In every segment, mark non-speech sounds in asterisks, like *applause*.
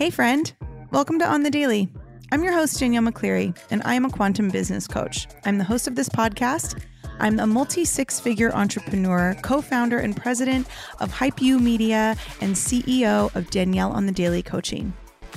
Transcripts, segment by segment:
Hey, friend. Welcome to On the Daily. I'm your host, Danielle McCleary, and I am a quantum business coach. I'm the host of this podcast. I'm a multi six figure entrepreneur, co founder and president of Hype You Media, and CEO of Danielle on the Daily Coaching.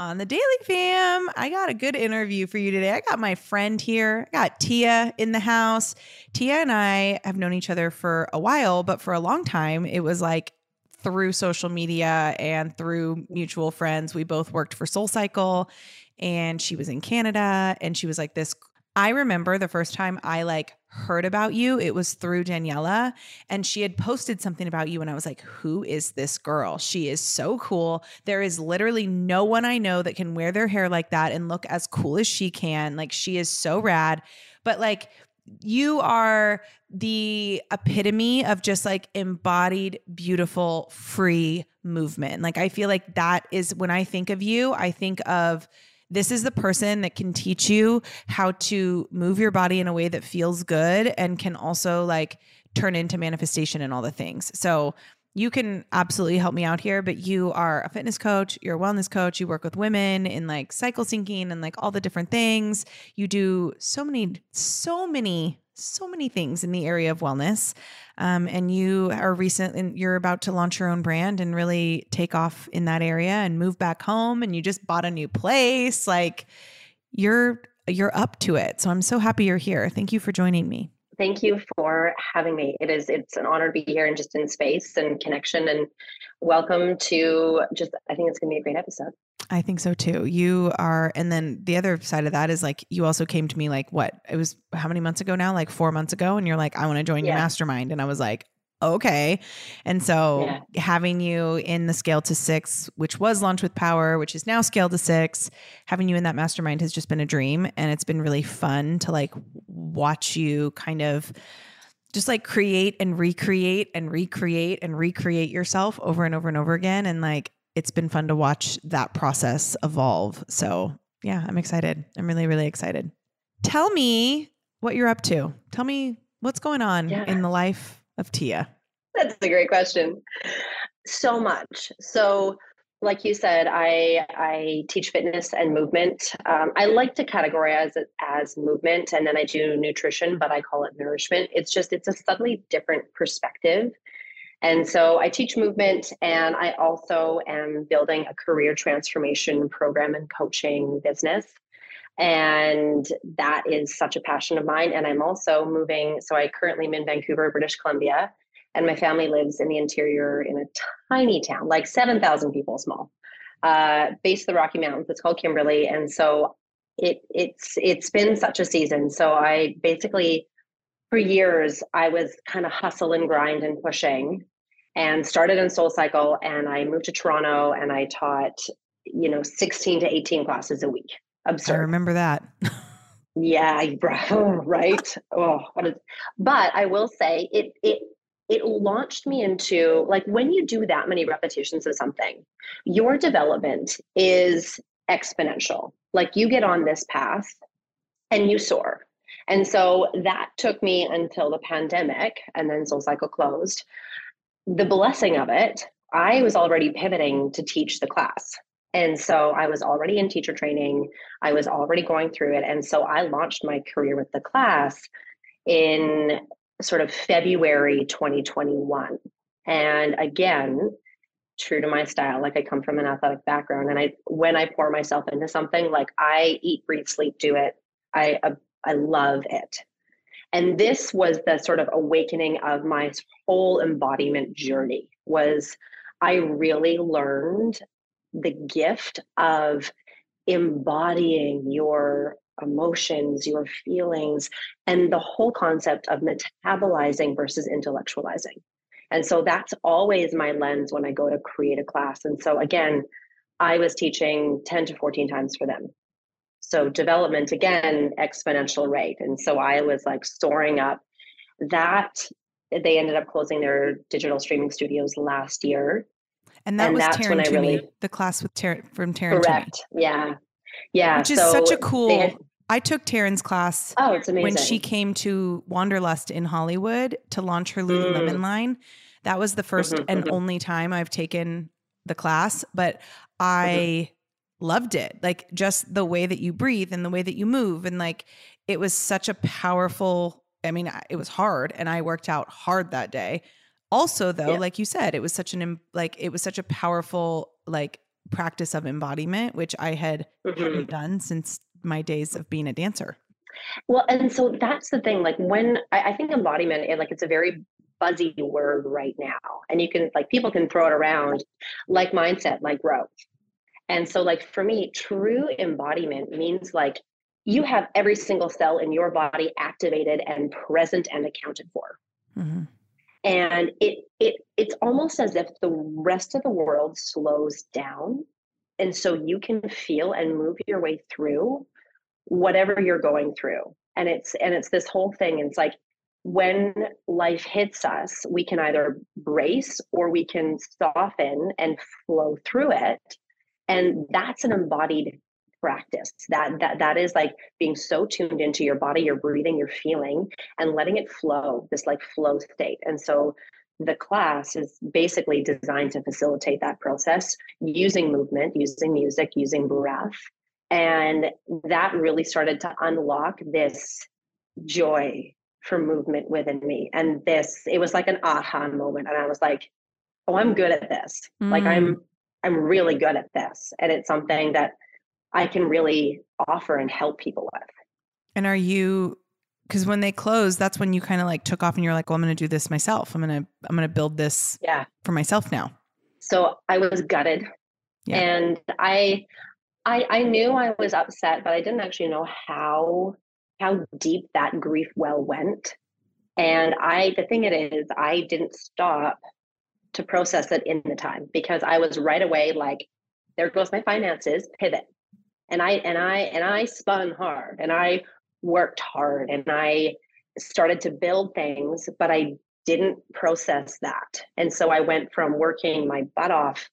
On the Daily Fam, I got a good interview for you today. I got my friend here. I got Tia in the house. Tia and I have known each other for a while, but for a long time, it was like through social media and through mutual friends. We both worked for Soul Cycle and she was in Canada and she was like this I remember the first time I like heard about you, it was through Daniela, and she had posted something about you. And I was like, who is this girl? She is so cool. There is literally no one I know that can wear their hair like that and look as cool as she can. Like, she is so rad. But like, you are the epitome of just like embodied, beautiful, free movement. Like, I feel like that is when I think of you, I think of this is the person that can teach you how to move your body in a way that feels good and can also like turn into manifestation and all the things. So you can absolutely help me out here, but you are a fitness coach, you're a wellness coach, you work with women in like cycle syncing and like all the different things. You do so many, so many so many things in the area of wellness. Um, and you are recent you're about to launch your own brand and really take off in that area and move back home and you just bought a new place. Like you're you're up to it. So I'm so happy you're here. Thank you for joining me. Thank you for having me. It is it's an honor to be here and just in space and connection and welcome to just I think it's gonna be a great episode. I think so too. You are, and then the other side of that is like you also came to me like what it was how many months ago now? Like four months ago, and you're like, I want to join yeah. your mastermind, and I was like, okay. And so yeah. having you in the scale to six, which was launched with power, which is now scale to six, having you in that mastermind has just been a dream, and it's been really fun to like watch you kind of just like create and recreate and recreate and recreate yourself over and over and over again and like it's been fun to watch that process evolve. So, yeah, I'm excited. I'm really, really excited. Tell me what you're up to. Tell me what's going on yeah. in the life of Tia. That's a great question. So much. So, like you said, I I teach fitness and movement. Um, I like to categorize it as movement, and then I do nutrition, but I call it nourishment. It's just it's a subtly different perspective and so I teach movement and I also am building a career transformation program and coaching business. And that is such a passion of mine. And I'm also moving. So I currently am in Vancouver, British Columbia, and my family lives in the interior in a tiny town, like 7,000 people small, uh, base of the Rocky Mountains. It's called Kimberley. And so it it's it's been such a season. So I basically for years I was kind of hustle and grind and pushing and started in Soul Cycle. And I moved to Toronto and I taught, you know, 16 to 18 classes a week. Absurd. I remember that. yeah, *laughs* right. Oh, but I will say it it it launched me into like when you do that many repetitions of something, your development is exponential. Like you get on this path and you soar. And so that took me until the pandemic and then Soul Cycle closed the blessing of it, I was already pivoting to teach the class. And so I was already in teacher training. I was already going through it. And so I launched my career with the class in sort of February 2021. And again, true to my style, like I come from an athletic background and I when I pour myself into something, like I eat, breathe, sleep, do it. I uh, I love it. And this was the sort of awakening of my whole embodiment journey was I really learned the gift of embodying your emotions, your feelings, and the whole concept of metabolizing versus intellectualizing. And so that's always my lens when I go to create a class. And so again, I was teaching 10 to 14 times for them. So development again, exponential rate. And so I was like soaring up. That they ended up closing their digital streaming studios last year. And that and was Taryn Toomey, really, the class with Taryn from Taryn Correct. Toomey. Yeah. Yeah. Which is so such a cool had, I took Taryn's class oh, it's amazing. when she came to Wanderlust in Hollywood to launch her Lululemon mm. line. That was the 1st mm-hmm, and mm-hmm. only time I've taken the class, but I mm-hmm. loved it. Like just the way that you breathe and the way that you move and like it was such a powerful I mean, it was hard and I worked out hard that day. Also though, yeah. like you said, it was such an like it was such a powerful like practice of embodiment which I had mm-hmm. done since my days of being a dancer. Well, and so that's the thing. Like when I, I think embodiment, is like it's a very fuzzy word right now, and you can like people can throw it around, like mindset, like growth. And so, like for me, true embodiment means like you have every single cell in your body activated and present and accounted for. Mm-hmm. And it it it's almost as if the rest of the world slows down, and so you can feel and move your way through whatever you're going through. And it's and it's this whole thing. It's like when life hits us we can either brace or we can soften and flow through it. And that's an embodied practice that that that is like being so tuned into your body your breathing your feeling and letting it flow this like flow state and so the class is basically designed to facilitate that process using movement using music using breath and that really started to unlock this joy for movement within me. And this, it was like an aha moment. And I was like, oh, I'm good at this. Mm. Like I'm, I'm really good at this. And it's something that I can really offer and help people with. And are you because when they closed, that's when you kind of like took off and you're like, well, I'm gonna do this myself. I'm gonna I'm gonna build this yeah for myself now. So I was gutted. Yeah. And I I, I knew I was upset, but I didn't actually know how how deep that grief well went. And I the thing it is, I didn't stop to process it in the time because I was right away like, there goes my finances, pivot. And I and I and I spun hard and I worked hard and I started to build things, but I didn't process that. And so I went from working my butt off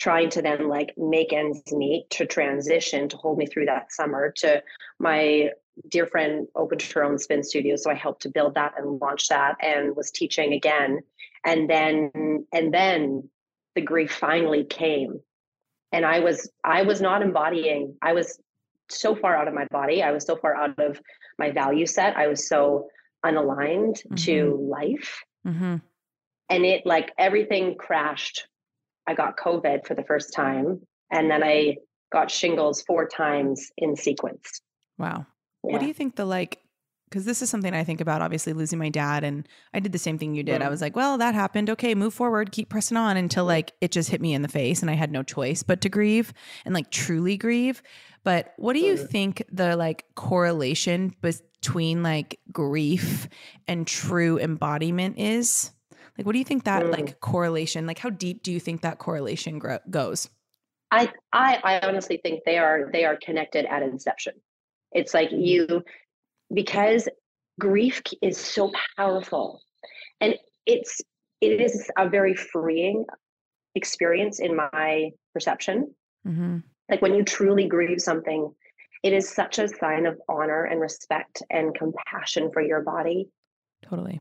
trying to then like make ends meet to transition to hold me through that summer to my dear friend opened her own spin studio so i helped to build that and launch that and was teaching again and then and then the grief finally came and i was i was not embodying i was so far out of my body i was so far out of my value set i was so unaligned mm-hmm. to life mm-hmm. and it like everything crashed I got COVID for the first time, and then I got shingles four times in sequence. Wow. Yeah. What do you think the like? Because this is something I think about, obviously losing my dad, and I did the same thing you did. Mm. I was like, well, that happened. Okay, move forward, keep pressing on until like it just hit me in the face, and I had no choice but to grieve and like truly grieve. But what do you mm. think the like correlation between like grief and true embodiment is? Like, what do you think that mm. like correlation, like how deep do you think that correlation gro- goes? I, I, I honestly think they are, they are connected at inception. It's like mm-hmm. you, because grief is so powerful and it's, it is a very freeing experience in my perception. Mm-hmm. Like when you truly grieve something, it is such a sign of honor and respect and compassion for your body. Totally.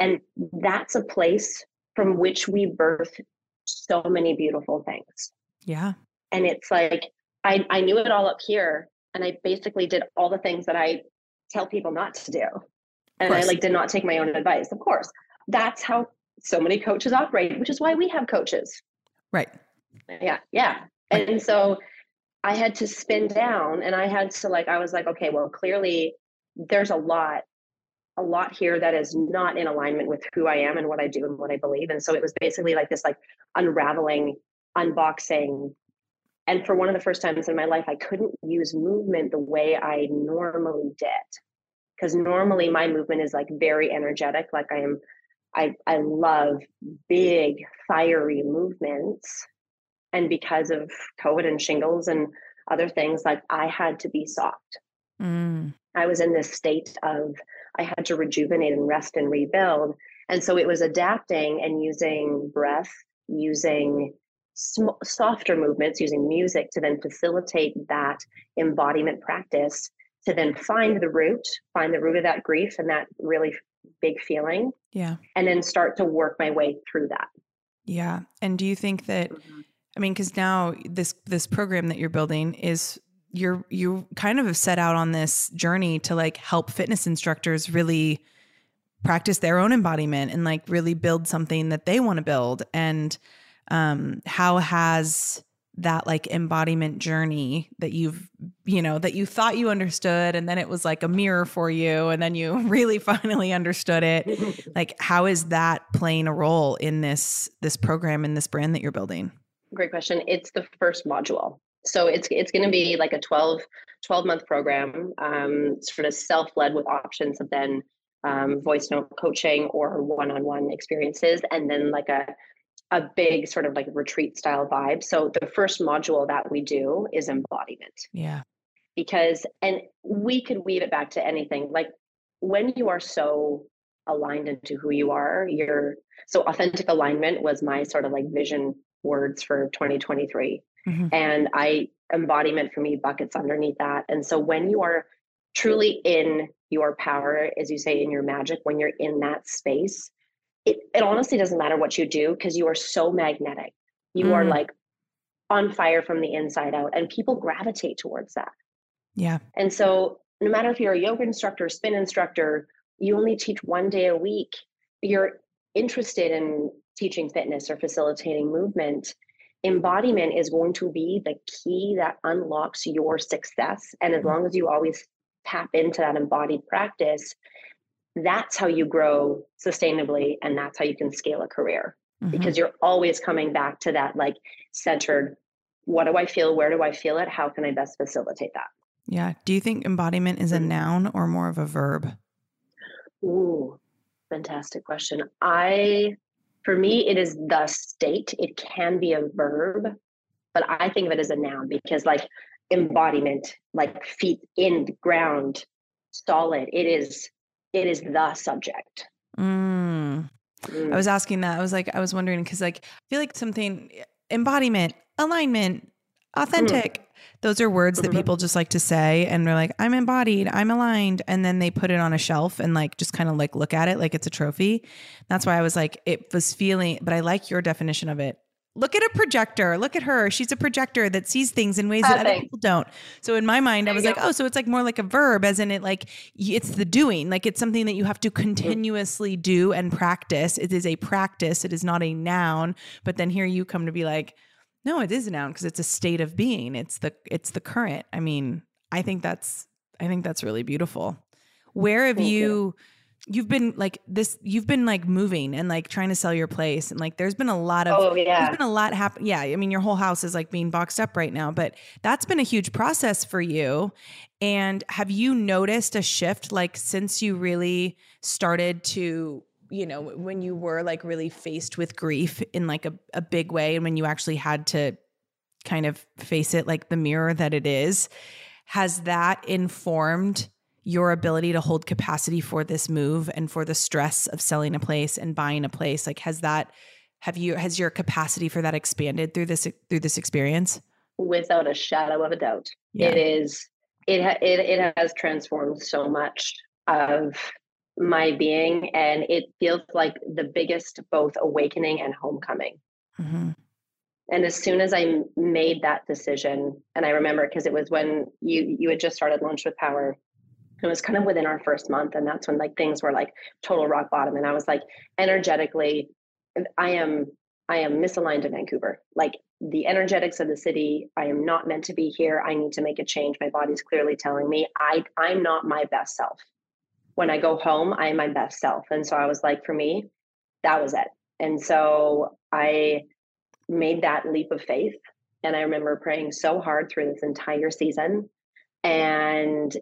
And that's a place from which we birth so many beautiful things. Yeah. And it's like, I, I knew it all up here and I basically did all the things that I tell people not to do. And I like did not take my own advice. Of course, that's how so many coaches operate, which is why we have coaches. Right. Yeah. Yeah. Right. And so I had to spin down and I had to like, I was like, okay, well, clearly there's a lot a lot here that is not in alignment with who I am and what I do and what I believe. And so it was basically like this like unraveling, unboxing. And for one of the first times in my life, I couldn't use movement the way I normally did. Because normally my movement is like very energetic, like I am I, I love big, fiery movements. And because of COVID and shingles and other things, like I had to be soft. Mm. I was in this state of I had to rejuvenate and rest and rebuild. And so it was adapting and using breath, using sm- softer movements, using music to then facilitate that embodiment practice to then find the root, find the root of that grief and that really big feeling. Yeah. And then start to work my way through that. Yeah. And do you think that mm-hmm. I mean cuz now this this program that you're building is you're you kind of have set out on this journey to like help fitness instructors really practice their own embodiment and like really build something that they want to build and um how has that like embodiment journey that you've you know that you thought you understood and then it was like a mirror for you and then you *laughs* really finally understood it *laughs* like how is that playing a role in this this program and this brand that you're building? Great question. It's the first module. So it's it's going to be like a 12 12 month program um, sort of self-led with options of then um, voice note coaching or one-on-one experiences and then like a a big sort of like retreat style vibe. So the first module that we do is embodiment. Yeah. Because and we could weave it back to anything. Like when you are so aligned into who you are you're so authentic alignment was my sort of like vision words for 2023 Mm-hmm. And I embodiment for me buckets underneath that. And so when you are truly in your power, as you say, in your magic, when you're in that space, it, it honestly doesn't matter what you do because you are so magnetic. You mm. are like on fire from the inside out, and people gravitate towards that. Yeah. And so, no matter if you're a yoga instructor, spin instructor, you only teach one day a week, you're interested in teaching fitness or facilitating movement, embodiment is going to be the key that unlocks your success. And as mm-hmm. long as you always tap into that embodied practice, that's how you grow sustainably and that's how you can scale a career mm-hmm. because you're always coming back to that like centered what do I feel? Where do I feel it? How can I best facilitate that? Yeah. Do you think embodiment is a mm-hmm. noun or more of a verb? Ooh, fantastic question. I for me, it is the state. It can be a verb, but I think of it as a noun because, like, embodiment, like feet in the ground, solid. It is. It is the subject. Mm. Mm. I was asking that. I was like, I was wondering because, like, I feel like something embodiment, alignment, mm. authentic. Mm. Those are words that mm-hmm. people just like to say and they're like, I'm embodied, I'm aligned. And then they put it on a shelf and like just kind of like look at it like it's a trophy. That's why I was like, it was feeling, but I like your definition of it. Look at a projector. Look at her. She's a projector that sees things in ways that other people don't. So in my mind, there I was like, oh, so it's like more like a verb, as in it like it's the doing. Like it's something that you have to mm-hmm. continuously do and practice. It is a practice. It is not a noun. But then here you come to be like, no, it is a noun because it's a state of being. It's the it's the current. I mean, I think that's I think that's really beautiful. Where have you, you you've been like this you've been like moving and like trying to sell your place and like there's been a lot of oh, yeah. there's been a lot happen yeah i mean your whole house is like being boxed up right now but that's been a huge process for you and have you noticed a shift like since you really started to you know, when you were like really faced with grief in like a, a big way and when you actually had to kind of face it like the mirror that it is, has that informed your ability to hold capacity for this move and for the stress of selling a place and buying a place? Like, has that, have you, has your capacity for that expanded through this, through this experience? Without a shadow of a doubt. Yeah. It is, it, it, it has transformed so much of my being and it feels like the biggest both awakening and homecoming mm-hmm. and as soon as i made that decision and i remember because it was when you you had just started launch with power it was kind of within our first month and that's when like things were like total rock bottom and i was like energetically i am i am misaligned in vancouver like the energetics of the city i am not meant to be here i need to make a change my body's clearly telling me i i'm not my best self when I go home, I am my best self. And so I was like, for me, that was it. And so I made that leap of faith. And I remember praying so hard through this entire season. And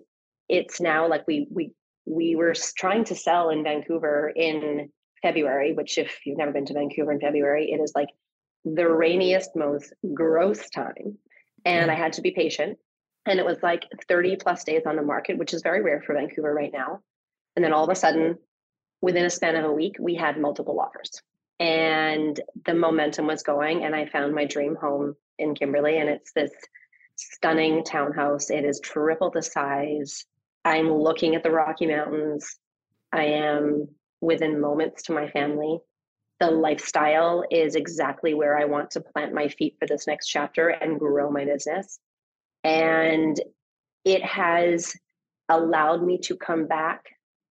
it's now like we we we were trying to sell in Vancouver in February, which if you've never been to Vancouver in February, it is like the rainiest, most gross time. And. I mm. had to be patient. And it was like 30 plus days on the market, which is very rare for Vancouver right now. And then all of a sudden, within a span of a week, we had multiple offers. And the momentum was going, and I found my dream home in Kimberley. And it's this stunning townhouse. It is triple the size. I'm looking at the Rocky Mountains. I am within moments to my family. The lifestyle is exactly where I want to plant my feet for this next chapter and grow my business. And it has allowed me to come back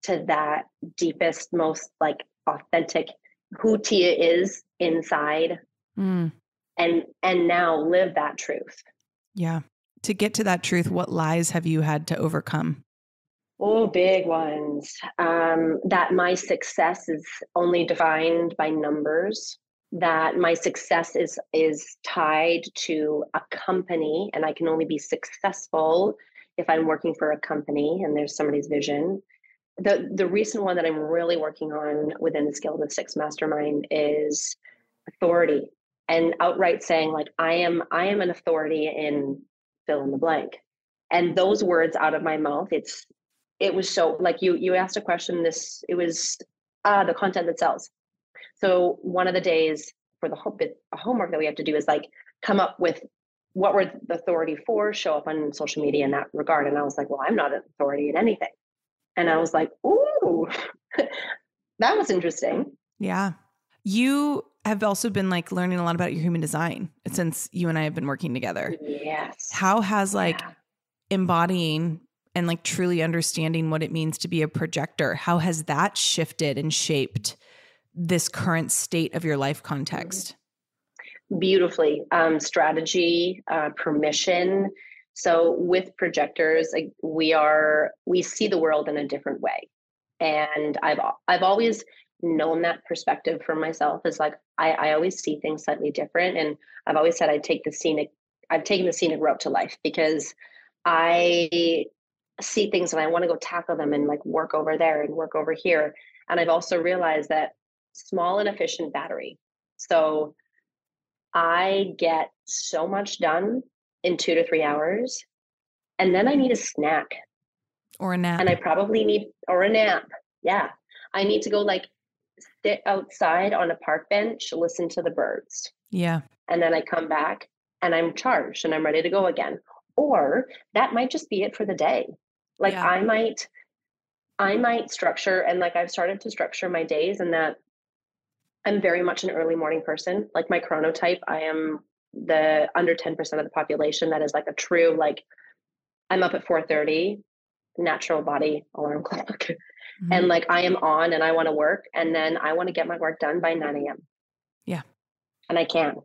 to that deepest, most like authentic who Tia is inside mm. and and now live that truth. Yeah. To get to that truth, what lies have you had to overcome? Oh, big ones. Um, that my success is only defined by numbers. That my success is is tied to a company, and I can only be successful if I'm working for a company and there's somebody's vision. The the recent one that I'm really working on within the Scale of Six Mastermind is authority and outright saying like I am I am an authority in fill in the blank. And those words out of my mouth, it's it was so like you you asked a question this it was uh the content that sells. So one of the days for the homework that we have to do is like come up with what we're the authority for show up on social media in that regard. And i was like well i'm not an authority in anything. And i was like ooh *laughs* that was interesting. Yeah. You have also been like learning a lot about your human design since you and i have been working together. Yes. How has like yeah. embodying and like truly understanding what it means to be a projector. How has that shifted and shaped this current state of your life context? Beautifully. Um, strategy, uh, permission. So with projectors, like, we are we see the world in a different way, and I've I've always known that perspective for myself is like I, I always see things slightly different, and I've always said I take the scenic I've taken the scenic route to life because I see things and I want to go tackle them and like work over there and work over here. And I've also realized that small and efficient battery. So I get so much done in two to three hours. And then I need a snack. Or a nap. And I probably need, or a nap. Yeah. I need to go like sit outside on a park bench, listen to the birds. Yeah. And then I come back and I'm charged and I'm ready to go again. Or that might just be it for the day. Like yeah. I might I might structure and like I've started to structure my days and that I'm very much an early morning person. Like my chronotype, I am the under 10% of the population that is like a true like I'm up at 4:30 natural body alarm *laughs* clock. Mm-hmm. And like I am on and I want to work and then I want to get my work done by 9 a.m. Yeah. And I can.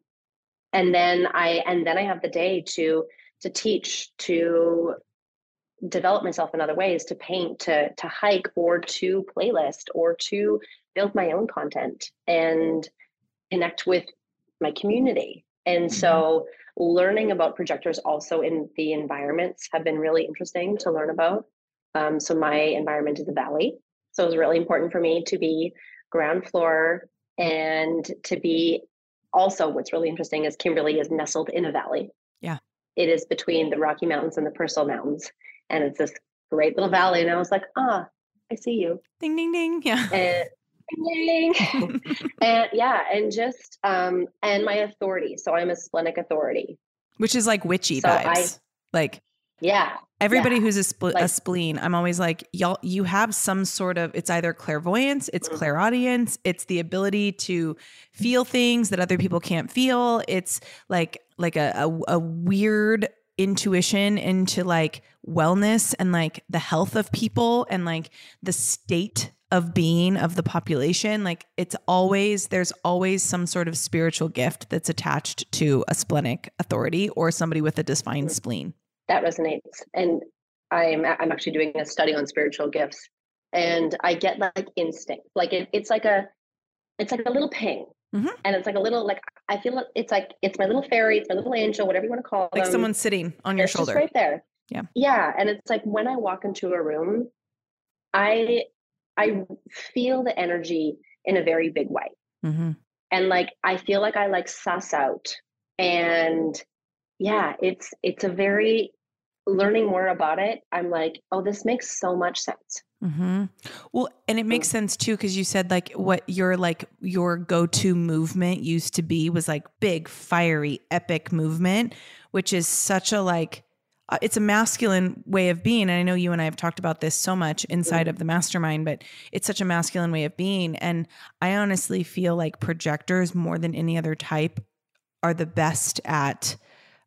And then I and then I have the day to to teach, to develop myself in other ways to paint to to hike or to playlist or to build my own content and connect with my community. And mm-hmm. so learning about projectors also in the environments have been really interesting to learn about. Um, so my environment is a valley. So it was really important for me to be ground floor and to be also what's really interesting is Kimberley is nestled in a valley. Yeah. It is between the rocky mountains and the purcell mountains and it's this great little valley. And I was like, ah, I see you. Ding, ding, ding. Yeah. And, ding, *laughs* ding. *laughs* and yeah, and just, um, and my authority. So I'm a splenic authority. Which is like witchy so vibes. I, like, yeah. Everybody yeah. who's a, spl- like, a, spleen, I'm always like, y'all, you have some sort of, it's either clairvoyance, it's mm-hmm. clairaudience, it's the ability to feel things that other people can't feel. It's like, like a, a, a weird intuition into like wellness and like the health of people and like the state of being of the population like it's always there's always some sort of spiritual gift that's attached to a splenic authority or somebody with a defined mm-hmm. spleen. That resonates. And i'm i'm actually doing a study on spiritual gifts. And i get like instinct. Like it, it's like a it's like a little ping Mm-hmm. And it's like a little like I feel it's like it's my little fairy, it's my little angel, whatever you want to call it. Like someone sitting on your shoulder. right there. Yeah. Yeah. And it's like when I walk into a room, I I feel the energy in a very big way. Mm-hmm. And like I feel like I like suss out and yeah, it's it's a very learning more about it. I'm like, oh, this makes so much sense. Mm-hmm. Well, and it makes sense too because you said like what your like your go-to movement used to be was like big, fiery, epic movement, which is such a like uh, it's a masculine way of being. And I know you and I have talked about this so much inside of the mastermind, but it's such a masculine way of being. And I honestly feel like projectors more than any other type are the best at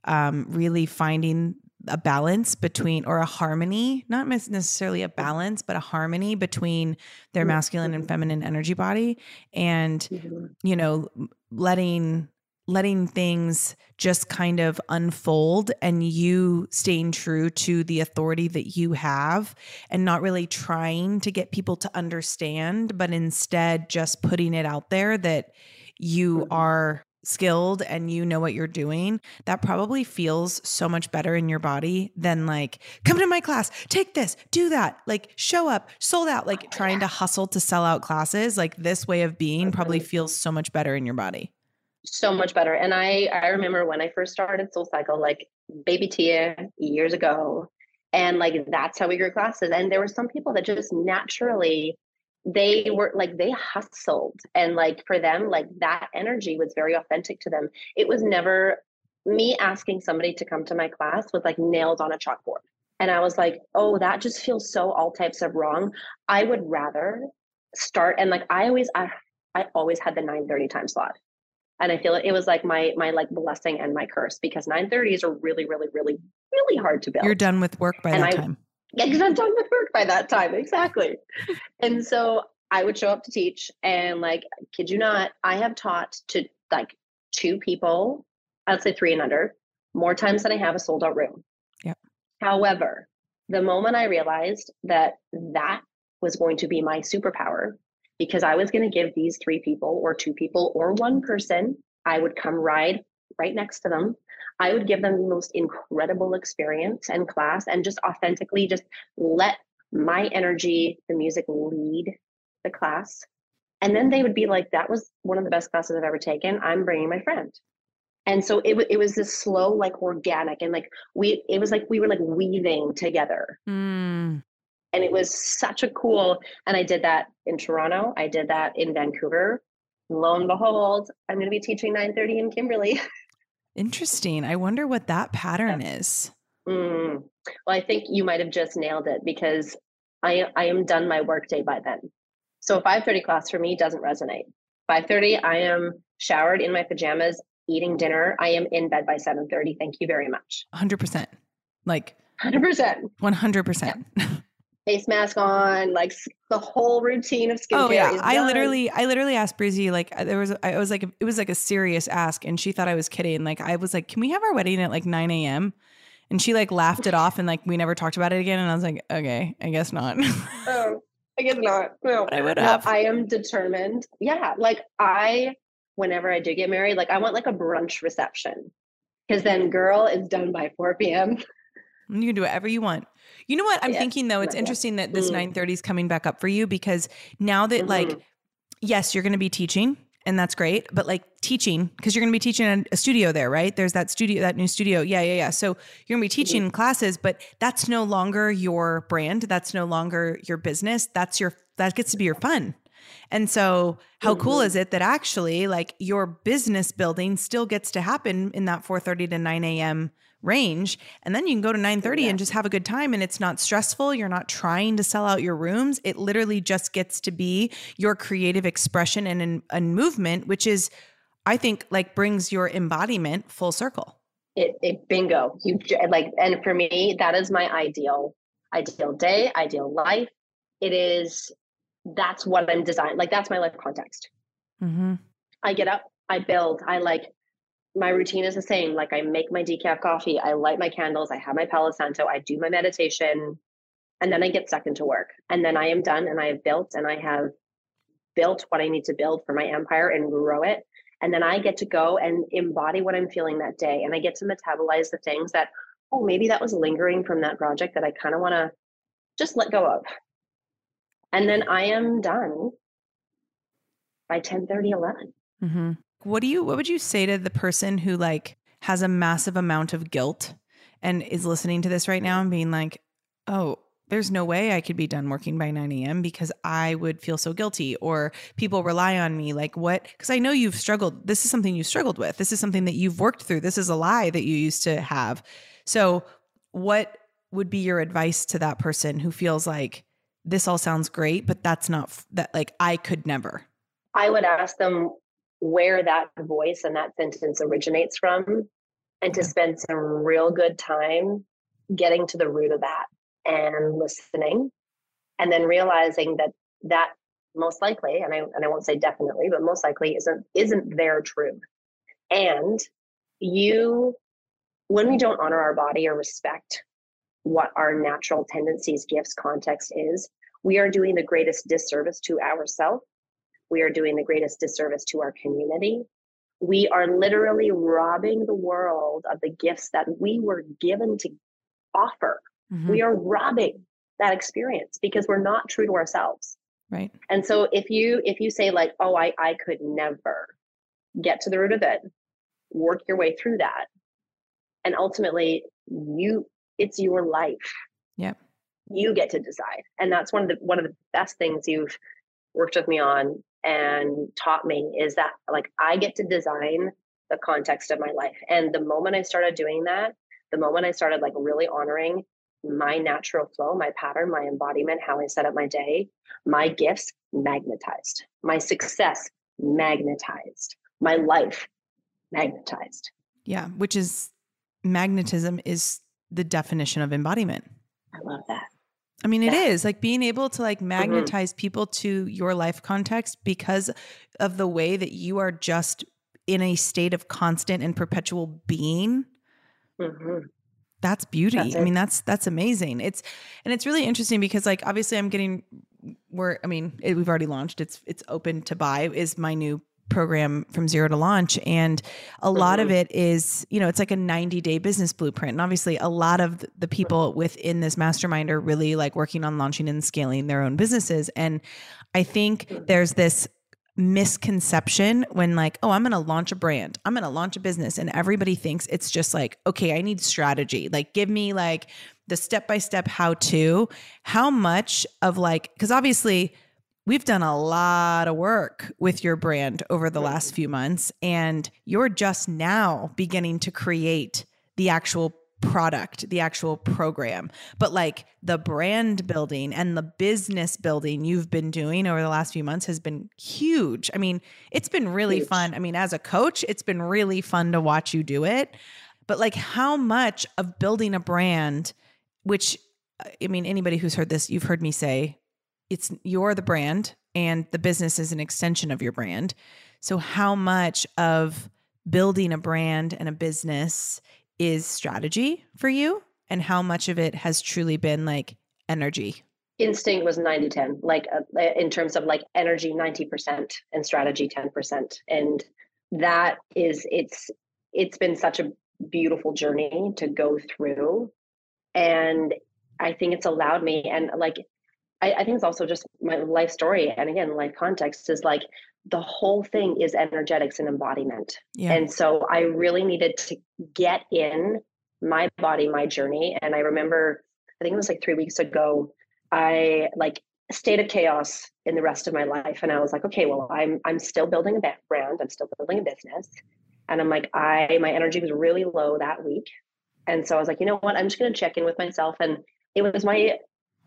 um, really finding a balance between or a harmony not necessarily a balance but a harmony between their mm-hmm. masculine and feminine energy body and mm-hmm. you know letting letting things just kind of unfold and you staying true to the authority that you have and not really trying to get people to understand but instead just putting it out there that you mm-hmm. are skilled and you know what you're doing, that probably feels so much better in your body than like, come to my class, take this, do that, like show up, sold out, like trying to hustle to sell out classes. Like this way of being probably feels so much better in your body. So much better. And I I remember when I first started Soul Cycle, like baby Tia years ago. And like that's how we grew classes. And there were some people that just naturally they were like they hustled and like for them like that energy was very authentic to them. It was never me asking somebody to come to my class with like nails on a chalkboard. And i was like oh that just feels so all types of wrong. I would rather start and like i always i, I always had the 930 time slot. And i feel it, it was like my my like blessing and my curse because 930s are really really really really hard to build. you're done with work by and that I, time yeah, because I'm done with work by that time. Exactly. and *laughs* so I would show up to teach, and like, kid you not, I have taught to like two people, I'd say three and under, more times than I have a sold out room. Yeah. However, the moment I realized that that was going to be my superpower, because I was going to give these three people, or two people, or one person, I would come ride right next to them I would give them the most incredible experience and class and just authentically just let my energy, the music lead the class. And then they would be like, that was one of the best classes I've ever taken. I'm bringing my friend. And so it, it was this slow, like organic, and like we, it was like we were like weaving together. Mm. And it was such a cool, and I did that in Toronto. I did that in Vancouver. Lo and behold, I'm going to be teaching 930 in Kimberley. *laughs* Interesting. I wonder what that pattern is. Mm. Well, I think you might have just nailed it because I I am done my workday by then. So 5:30 class for me doesn't resonate. 5:30 I am showered in my pajamas, eating dinner. I am in bed by 7:30. Thank you very much. 100%. Like 100%. 100%. Yeah. Face mask on, like the whole routine of oh, skincare. Oh yeah, I literally, I literally asked Breezy like uh, there was, I was like, it was like a serious ask, and she thought I was kidding. Like I was like, can we have our wedding at like 9 a.m. And she like laughed it off, and like we never talked about it again. And I was like, okay, I guess not. *laughs* oh, I guess not. No, I would have. No, I am determined. Yeah, like I, whenever I do get married, like I want like a brunch reception, because then girl is done by 4 p.m. You can do whatever you want. You know what I'm yeah, thinking though? It's interesting that this mm. 930 is coming back up for you because now that mm-hmm. like, yes, you're going to be teaching and that's great, but like teaching because you're going to be teaching in a studio there, right? There's that studio, that new studio. Yeah, yeah, yeah. So you're going to be teaching mm-hmm. classes, but that's no longer your brand. That's no longer your business. That's your that gets to be your fun. And so, how mm-hmm. cool is it that actually, like, your business building still gets to happen in that 4:30 to 9 a.m range and then you can go to 9:30 yeah. and just have a good time and it's not stressful. You're not trying to sell out your rooms. It literally just gets to be your creative expression and and movement which is i think like brings your embodiment full circle. It, it bingo. You like and for me that is my ideal ideal day ideal life. It is that's what i'm designed like that's my life context. Mm-hmm. i get up i build i like my routine is the same. Like I make my decaf coffee, I light my candles, I have my Palo Santo, I do my meditation, and then I get stuck into work. And then I am done and I have built and I have built what I need to build for my empire and grow it. And then I get to go and embody what I'm feeling that day. And I get to metabolize the things that, oh, maybe that was lingering from that project that I kind of want to just let go of. And then I am done by 10 30 11 mm-hmm. What do you what would you say to the person who like has a massive amount of guilt and is listening to this right now and being like oh there's no way I could be done working by 9 a.m. because I would feel so guilty or people rely on me. Like, what? Because I know you've struggled. This is something you struggled with. This is something that you've worked through. This is a lie that you used to have. So, what would be your advice to that person who feels like this all sounds great, but that's not that, like, I could never? I would ask them where that voice and that sentence originates from and to spend some real good time getting to the root of that and listening and then realizing that that most likely and I and I won't say definitely but most likely isn't isn't their truth. And you when we don't honor our body or respect what our natural tendencies gifts context is we are doing the greatest disservice to ourselves we are doing the greatest disservice to our community we are literally robbing the world of the gifts that we were given to offer Mm-hmm. We are robbing that experience because we're not true to ourselves. Right. And so if you if you say like, "Oh, I I could never get to the root of it," work your way through that. And ultimately, you it's your life. Yep. You get to decide. And that's one of the one of the best things you've worked with me on and taught me is that like I get to design the context of my life. And the moment I started doing that, the moment I started like really honoring my natural flow, my pattern, my embodiment, how I set up my day, my gifts magnetized, my success magnetized, my life magnetized. Yeah, which is magnetism is the definition of embodiment. I love that. I mean, it yeah. is like being able to like mm-hmm. magnetize mm-hmm. people to your life context because of the way that you are just in a state of constant and perpetual being. Mm-hmm that's beauty. That's I mean, that's that's amazing. It's and it's really interesting because like obviously I'm getting we're I mean, it, we've already launched. It's it's open to buy is my new program from zero to launch. And a lot mm-hmm. of it is you know it's like a 90 day business blueprint. And obviously a lot of the people within this mastermind are really like working on launching and scaling their own businesses. And i think there's this misconception when like oh i'm going to launch a brand. I'm going to launch a business. And everybody thinks it's just like okay i need strategy. Like give me like the step by step how to. How much of like cuz obviously we've done a lot of work with your brand over the last few months and you're just now beginning to create the actual product, the actual program, but like the brand building and the business building you've been doing over the last few months has been huge. I mean, it's been really huge. fun. I mean, as a coach, it's been really fun to watch you do it. But like how much of building a brand, which I mean, anybody who's heard this, you've heard me say it's you're the brand and the business is an extension of your brand. So how much of building a brand and a business is strategy for you and how much of it has truly been like energy? Instinct was 90 10, like uh, in terms of like energy 90% and strategy 10%. And that is, it's, it's been such a beautiful journey to go through. And I think it's allowed me, and like, I, I think it's also just my life story. And again, life context is like the whole thing is energetics and embodiment. Yeah. And so I really needed to get in my body, my journey. And I remember, I think it was like three weeks ago, I like state of chaos in the rest of my life. And I was like, okay, well, I'm I'm still building a brand, I'm still building a business. And I'm like, I my energy was really low that week. And so I was like, you know what? I'm just gonna check in with myself. And it was my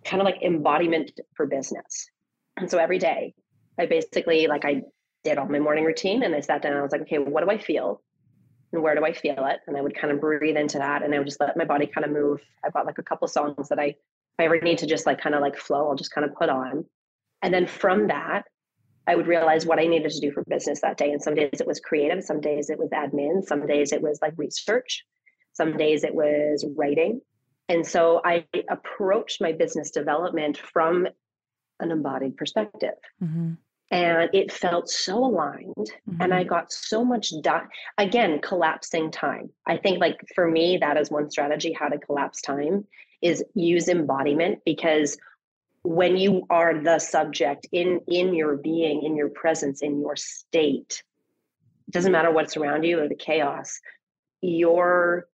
kind of like embodiment for business. And so every day I basically like I did all my morning routine and I sat down I was like, okay, what do I feel? And where do I feel it? And I would kind of breathe into that and I would just let my body kind of move. I've got like a couple songs that I if I ever need to just like kind of like flow, I'll just kind of put on. And then from that, I would realize what I needed to do for business that day. And some days it was creative, some days it was admin, some days it was like research, some days it was writing. And so I approached my business development from an embodied perspective. Mm-hmm and it felt so aligned mm-hmm. and i mm-hmm. got so much done again collapsing time i think like for me that is one strategy how to collapse time is use embodiment because when you are the subject in in your being in your presence in your state it doesn't matter what's around you or the chaos your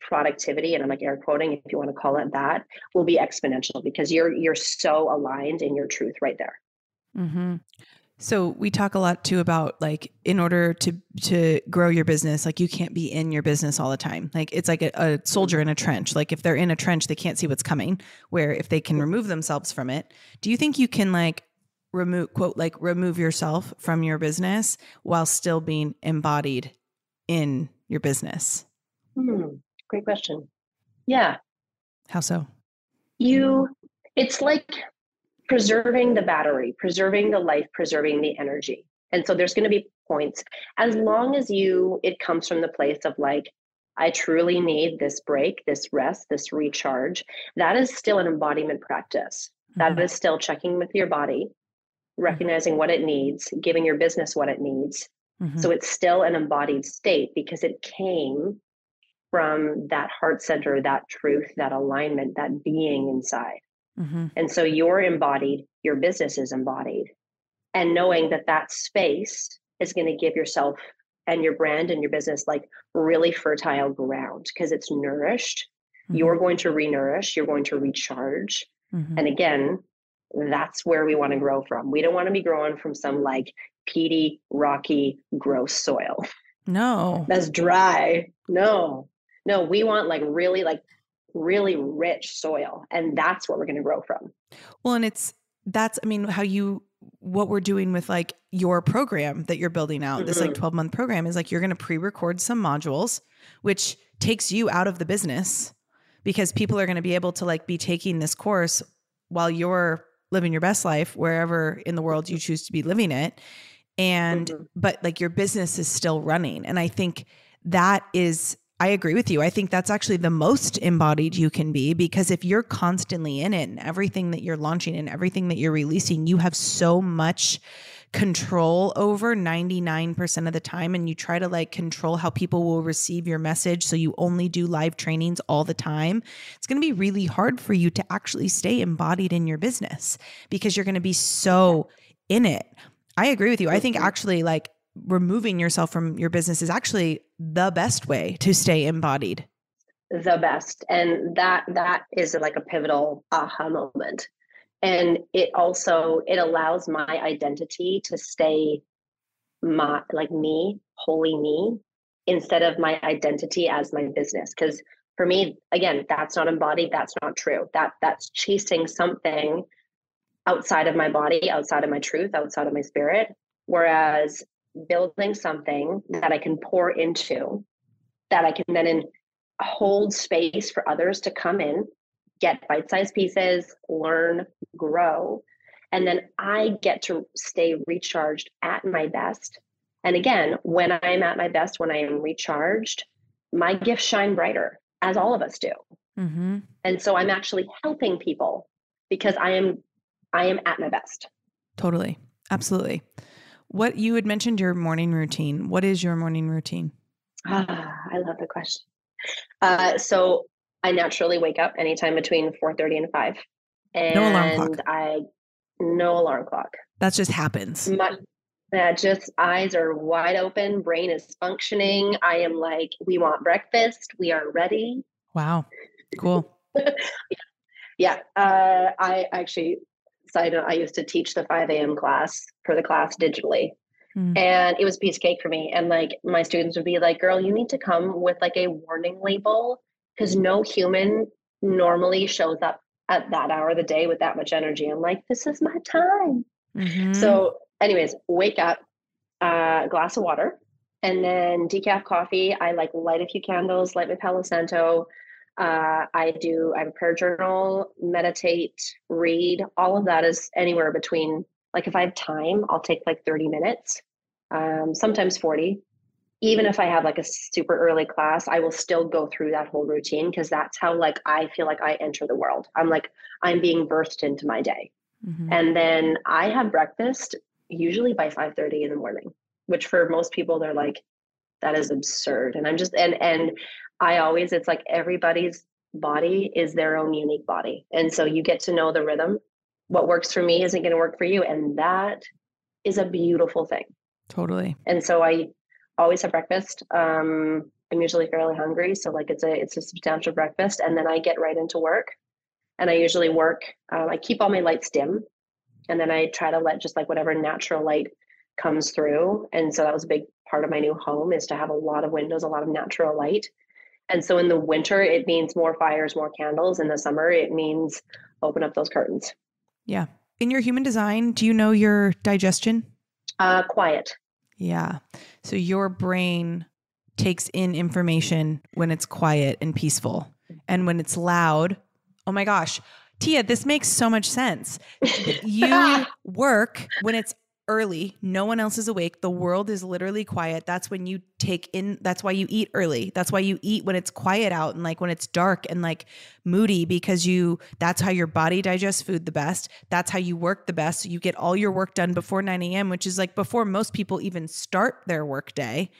productivity and i'm like air quoting if you want to call it that will be exponential because you're you're so aligned in your truth right there mm-hmm. So we talk a lot too about like in order to to grow your business, like you can't be in your business all the time. Like it's like a, a, soldier in a trench. Like if they're in a trench, they can't see what's coming. Where if they can remove themselves from it, do you think you can like remove quote like remove yourself from your business while still being embodied in your business? Hmm, great question. Yeah. How so? You it's like preserving the battery, preserving the life, preserving the energy. And so there's going to be points as long as you it comes from the place of like I truly need this break, this rest, this recharge. That is still an embodiment practice. Mm-hmm. That is still checking with your body, recognizing what it needs, giving your business what it needs. Mm-hmm. So it's still an embodied state because it came from that heart center, that truth, that alignment, that being inside. Mm-hmm. And so you're embodied, your business is embodied. And knowing that that space is going to give yourself and your brand and your business like really fertile ground because it's nourished. Mm-hmm. You're going to renourish, you're going to recharge. Mm-hmm. And again, that's where we want to grow from. We don't want to be growing from some like peaty, rocky, gross soil. No. That's dry. No. No, we want like really like really rich soil and that's what we're going to grow from well and it's that's i mean how you what we're doing with like your program that you're building out mm-hmm. this like mm-hmm. 12 month program is like you're going to pre-record some modules which takes you out of the business because people are going to be able to like be taking this course while you're living your best life wherever in the world you choose to be living it and mm-hmm. but like your business is still running and i think that is I agree with you. I think that's actually the most embodied you can be because if you're constantly in it and everything that you're launching and everything that you're releasing, you have so much control over 99% of the time and you try to like control how people will receive your message so you only do live trainings all the time it's going to be really hard for you to actually stay embodied in your business because you're going to be so in it. I agree with you. I think actually like removing yourself from your business is actually the best way to stay embodied. The best. And that that is like a pivotal aha moment. And it also it allows my identity to stay my like me wholly me instead of my identity as my business. Because for me again that's not embodied that's not true. That that's chasing something outside of my body outside of my truth outside of my spirit. Whereas building something that I can pour into, that I can then in, hold space for others to come in, get bite sized pieces, learn, grow. And then I get to stay recharged at my best. And again, when I'm at my best, when I am recharged, my gifts shine brighter, as all of us do. Mm-hmm. And so I'm actually helping people because I am I am at my best. Totally. Absolutely. What you had mentioned your morning routine. What is your morning routine? Ah, I love the question. Uh, so I naturally wake up anytime between 4:30 and 5. And no alarm clock. I no alarm clock. That just happens. My, that just eyes are wide open, brain is functioning. I am like, we want breakfast. We are ready. Wow. Cool. *laughs* yeah. yeah. Uh, I actually side note, I used to teach the 5 a.m. class for the class digitally. Mm. And it was piece of cake for me. And like my students would be like, girl, you need to come with like a warning label because no human normally shows up at that hour of the day with that much energy. I'm like, this is my time. Mm-hmm. So, anyways, wake up, uh, glass of water, and then decaf coffee. I like light a few candles, light my Palo Santo, uh, I do, I have a prayer journal, meditate, read. All of that is anywhere between, like, if I have time, I'll take like 30 minutes, um, sometimes 40. Even if I have like a super early class, I will still go through that whole routine because that's how, like, I feel like I enter the world. I'm like, I'm being birthed into my day. Mm-hmm. And then I have breakfast usually by 5 30 in the morning, which for most people, they're like, that is absurd and i'm just and and I always, it's like everybody's body is their own unique body. And so you get to know the rhythm what works for me isn't going to work for you. And that is a beautiful thing. Totally. And so I always have breakfast. Um, I'm usually fairly hungry, so like it's a it's a substantial breakfast, and then I get right into work. And I usually work. Um, I keep all my lights dim, and then I try to let just like whatever natural light comes through. And so that was a big part of my new home is to have a lot of windows, a lot of natural light. And so in the winter, it means more fires, more candles. In the summer, it means open up those curtains. Yeah. In your human design, do you know your digestion? Uh, quiet. Yeah. So your brain takes in information when it's quiet and peaceful. And when it's loud, oh my gosh, Tia, this makes so much sense. *laughs* You work when it's early, no one else is awake, the world is literally quiet. That's when you take in that's why you eat early. That's why you eat when it's quiet out and like when it's dark and like moody because you that's how your body digests food the best. That's how you work the best. You get all your work done before 9 a.m., which is like before most people even start their work day.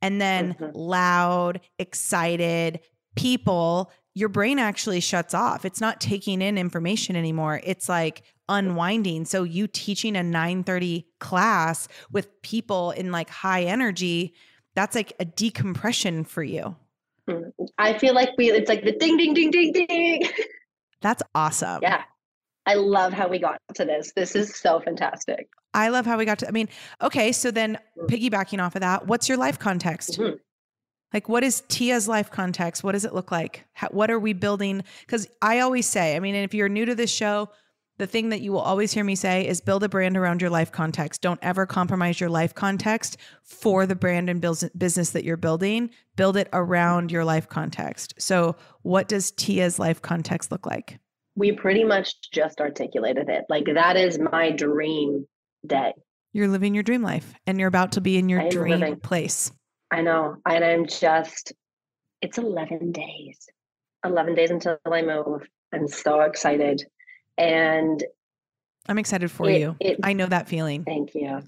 And then mm-hmm. loud, excited people your brain actually shuts off. It's not taking in information anymore. It's like unwinding. So you teaching a 9:30 class with people in like high energy, that's like a decompression for you. Mm, I feel like we it's like the ding ding ding ding ding. *laughs* That's awesome. Yeah. I love how we got to this. This is so fantastic. I love how we got to I mean, okay, so then mm. piggybacking off of that, what's your life context? Mm-hmm. Like, what is Tia's life context? What does it look like? How, what are we building? Because I always say, I mean, if you're new to this show, the thing that you will always hear me say is build a brand around your life context. Don't ever compromise your life context for the brand and business that you're building. Build it around your life context. So, what does Tia's life context look like? We pretty much just articulated it. Like, that is my dream day. You're living your dream life and you're about to be in your dream living. place. I know. And I'm just, it's 11 days. 11 days until I move. I'm so excited. And I'm excited for it, you. It, I know that feeling. Thank you.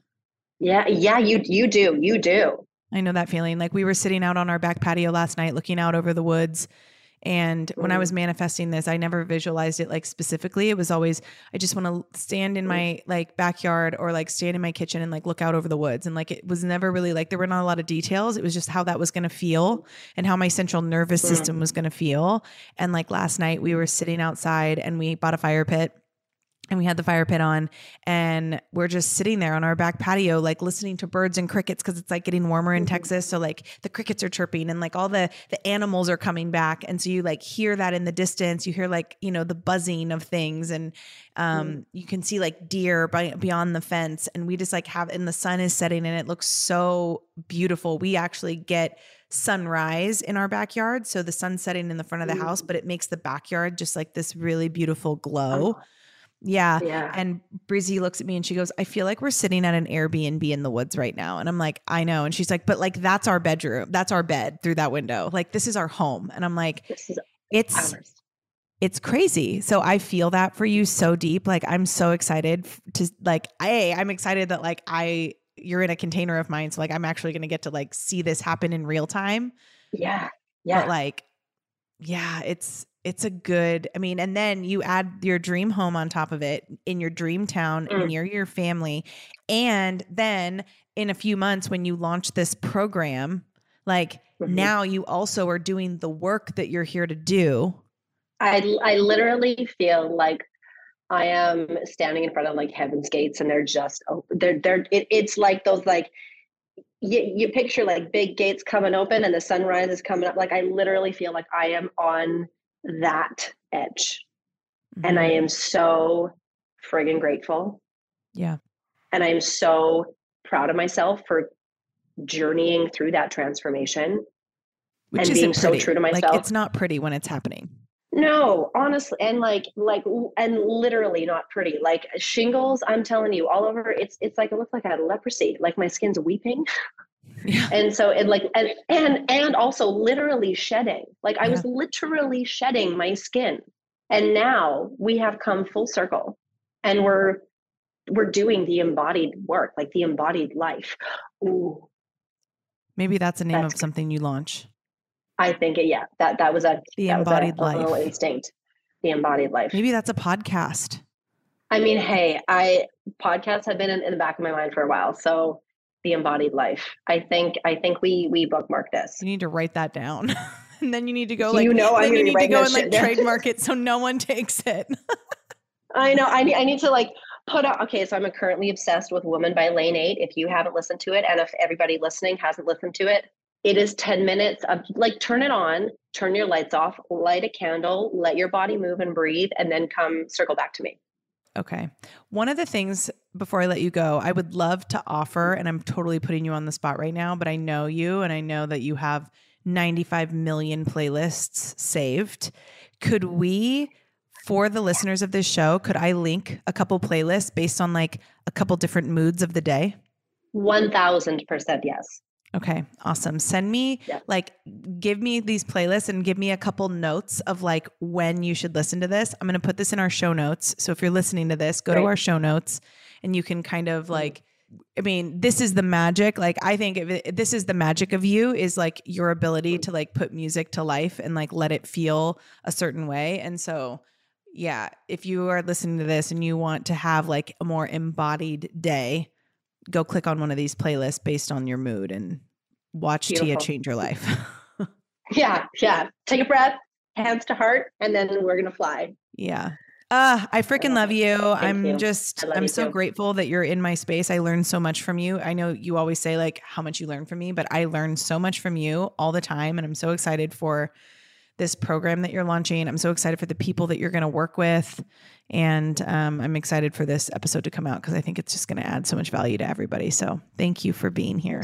Yeah, yeah, you you do. You do. I know that feeling. Like we were sitting out on our back patio last night looking out over the woods and mm. when I was mm. manifesting this, I never visualized it like specifically. It was always, I just want to stand in mm. my like backyard or like stand in my kitchen and like look out over the woods. And like it was never really like there were not a lot of details. It was just how that was going to feel and how my central nervous mm. system was going to feel. And like last night, we were sitting outside and we bought a fire pit and we had the fire pit on and we're just sitting there on our back patio like listening to birds and crickets because it's like getting warmer in mm-hmm. texas so like the crickets are chirping and like all the the animals are coming back and so you like hear that in the distance you hear like you know the buzzing of things and um mm. you can see like deer by, beyond the fence and we just like have and the sun is setting and it looks so beautiful we actually get sunrise in our backyard so the sun setting in the front of the house but it makes the backyard just like this really beautiful glow yeah. Yeah. And Brizzy looks at me and she goes, I feel like we're sitting at an Airbnb in the woods right now. And I'm like, I know. And she's like, but like that's our bedroom. That's our bed through that window. Like this is our home. And I'm like, it's ours. it's crazy. So I feel that for you so deep. Like I'm so excited to like I I'm excited that like I you're in a container of mine. So like I'm actually gonna get to like see this happen in real time. Yeah. Yeah. But like, yeah, it's it's a good i mean and then you add your dream home on top of it in your dream town mm. near your family and then in a few months when you launch this program like mm-hmm. now you also are doing the work that you're here to do i i literally feel like i am standing in front of like heaven's gates and they're just they're they're it, it's like those like you, you picture like big gates coming open and the sunrise is coming up like i literally feel like i am on that edge. Mm-hmm. And I mm-hmm. am so friggin' grateful. Yeah. And I'm so proud of myself for journeying through that transformation Which and being so true to myself. Like it's not pretty when it's happening. No, honestly, and like, like, and literally not pretty. Like shingles, I'm telling you, all over. It's, it's like it looks like I had leprosy. Like my skin's weeping. *laughs* Yeah. And so it like and and and also literally shedding. Like I was literally shedding my skin. And now we have come full circle and we're we're doing the embodied work, like the embodied life. Ooh. Maybe that's a name that's, of something you launch. I think it, yeah, that that was a the embodied a, life a instinct. The embodied life. Maybe that's a podcast. I mean, hey, I podcasts have been in, in the back of my mind for a while. So the embodied life. I think I think we we bookmark this. You need to write that down. *laughs* and then you need to go like you know then you need to go and like down. *laughs* trademark it so no one takes it. I know. I need I need to like put out okay, so I'm currently obsessed with Woman by Lane 8. If you haven't listened to it and if everybody listening hasn't listened to it, it is 10 minutes of like turn it on, turn your lights off, light a candle, let your body move and breathe, and then come circle back to me. Okay. One of the things before I let you go, I would love to offer, and I'm totally putting you on the spot right now, but I know you and I know that you have 95 million playlists saved. Could we, for the listeners of this show, could I link a couple playlists based on like a couple different moods of the day? 1000% yes. Okay, awesome. Send me Yeah. like give me these playlists and give me a couple notes of like when you should listen to this. I'm going to put this in our show notes. So if you're listening to this, go to our show notes and you can kind of mm-hmm. like I mean, this is the magic. Like I think if it, this is the magic of you is like your ability to like put music to life and like let it feel a certain way. And so yeah, if you are listening to this and you want to have like a more embodied day, go click on one of these playlists based on your mood and watch Tia change your life. *laughs* Yeah, yeah. Take a breath, hands to heart, and then we're gonna fly. yeah. Uh, I freaking love you. I'm you. just I'm so too. grateful that you're in my space. I learned so much from you. I know you always say like how much you learn from me, but I learn so much from you all the time and I'm so excited for this program that you're launching. I'm so excited for the people that you're going to work with and um, I'm excited for this episode to come out because I think it's just going to add so much value to everybody. So, thank you for being here.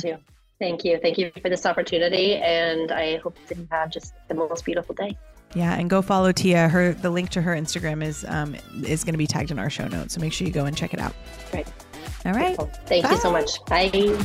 Thank you. Thank you for this opportunity. And I hope that you have just the most beautiful day. Yeah, and go follow Tia. Her the link to her Instagram is um is going to be tagged in our show notes. So make sure you go and check it out. Great. All right. Thank you so much. Bye.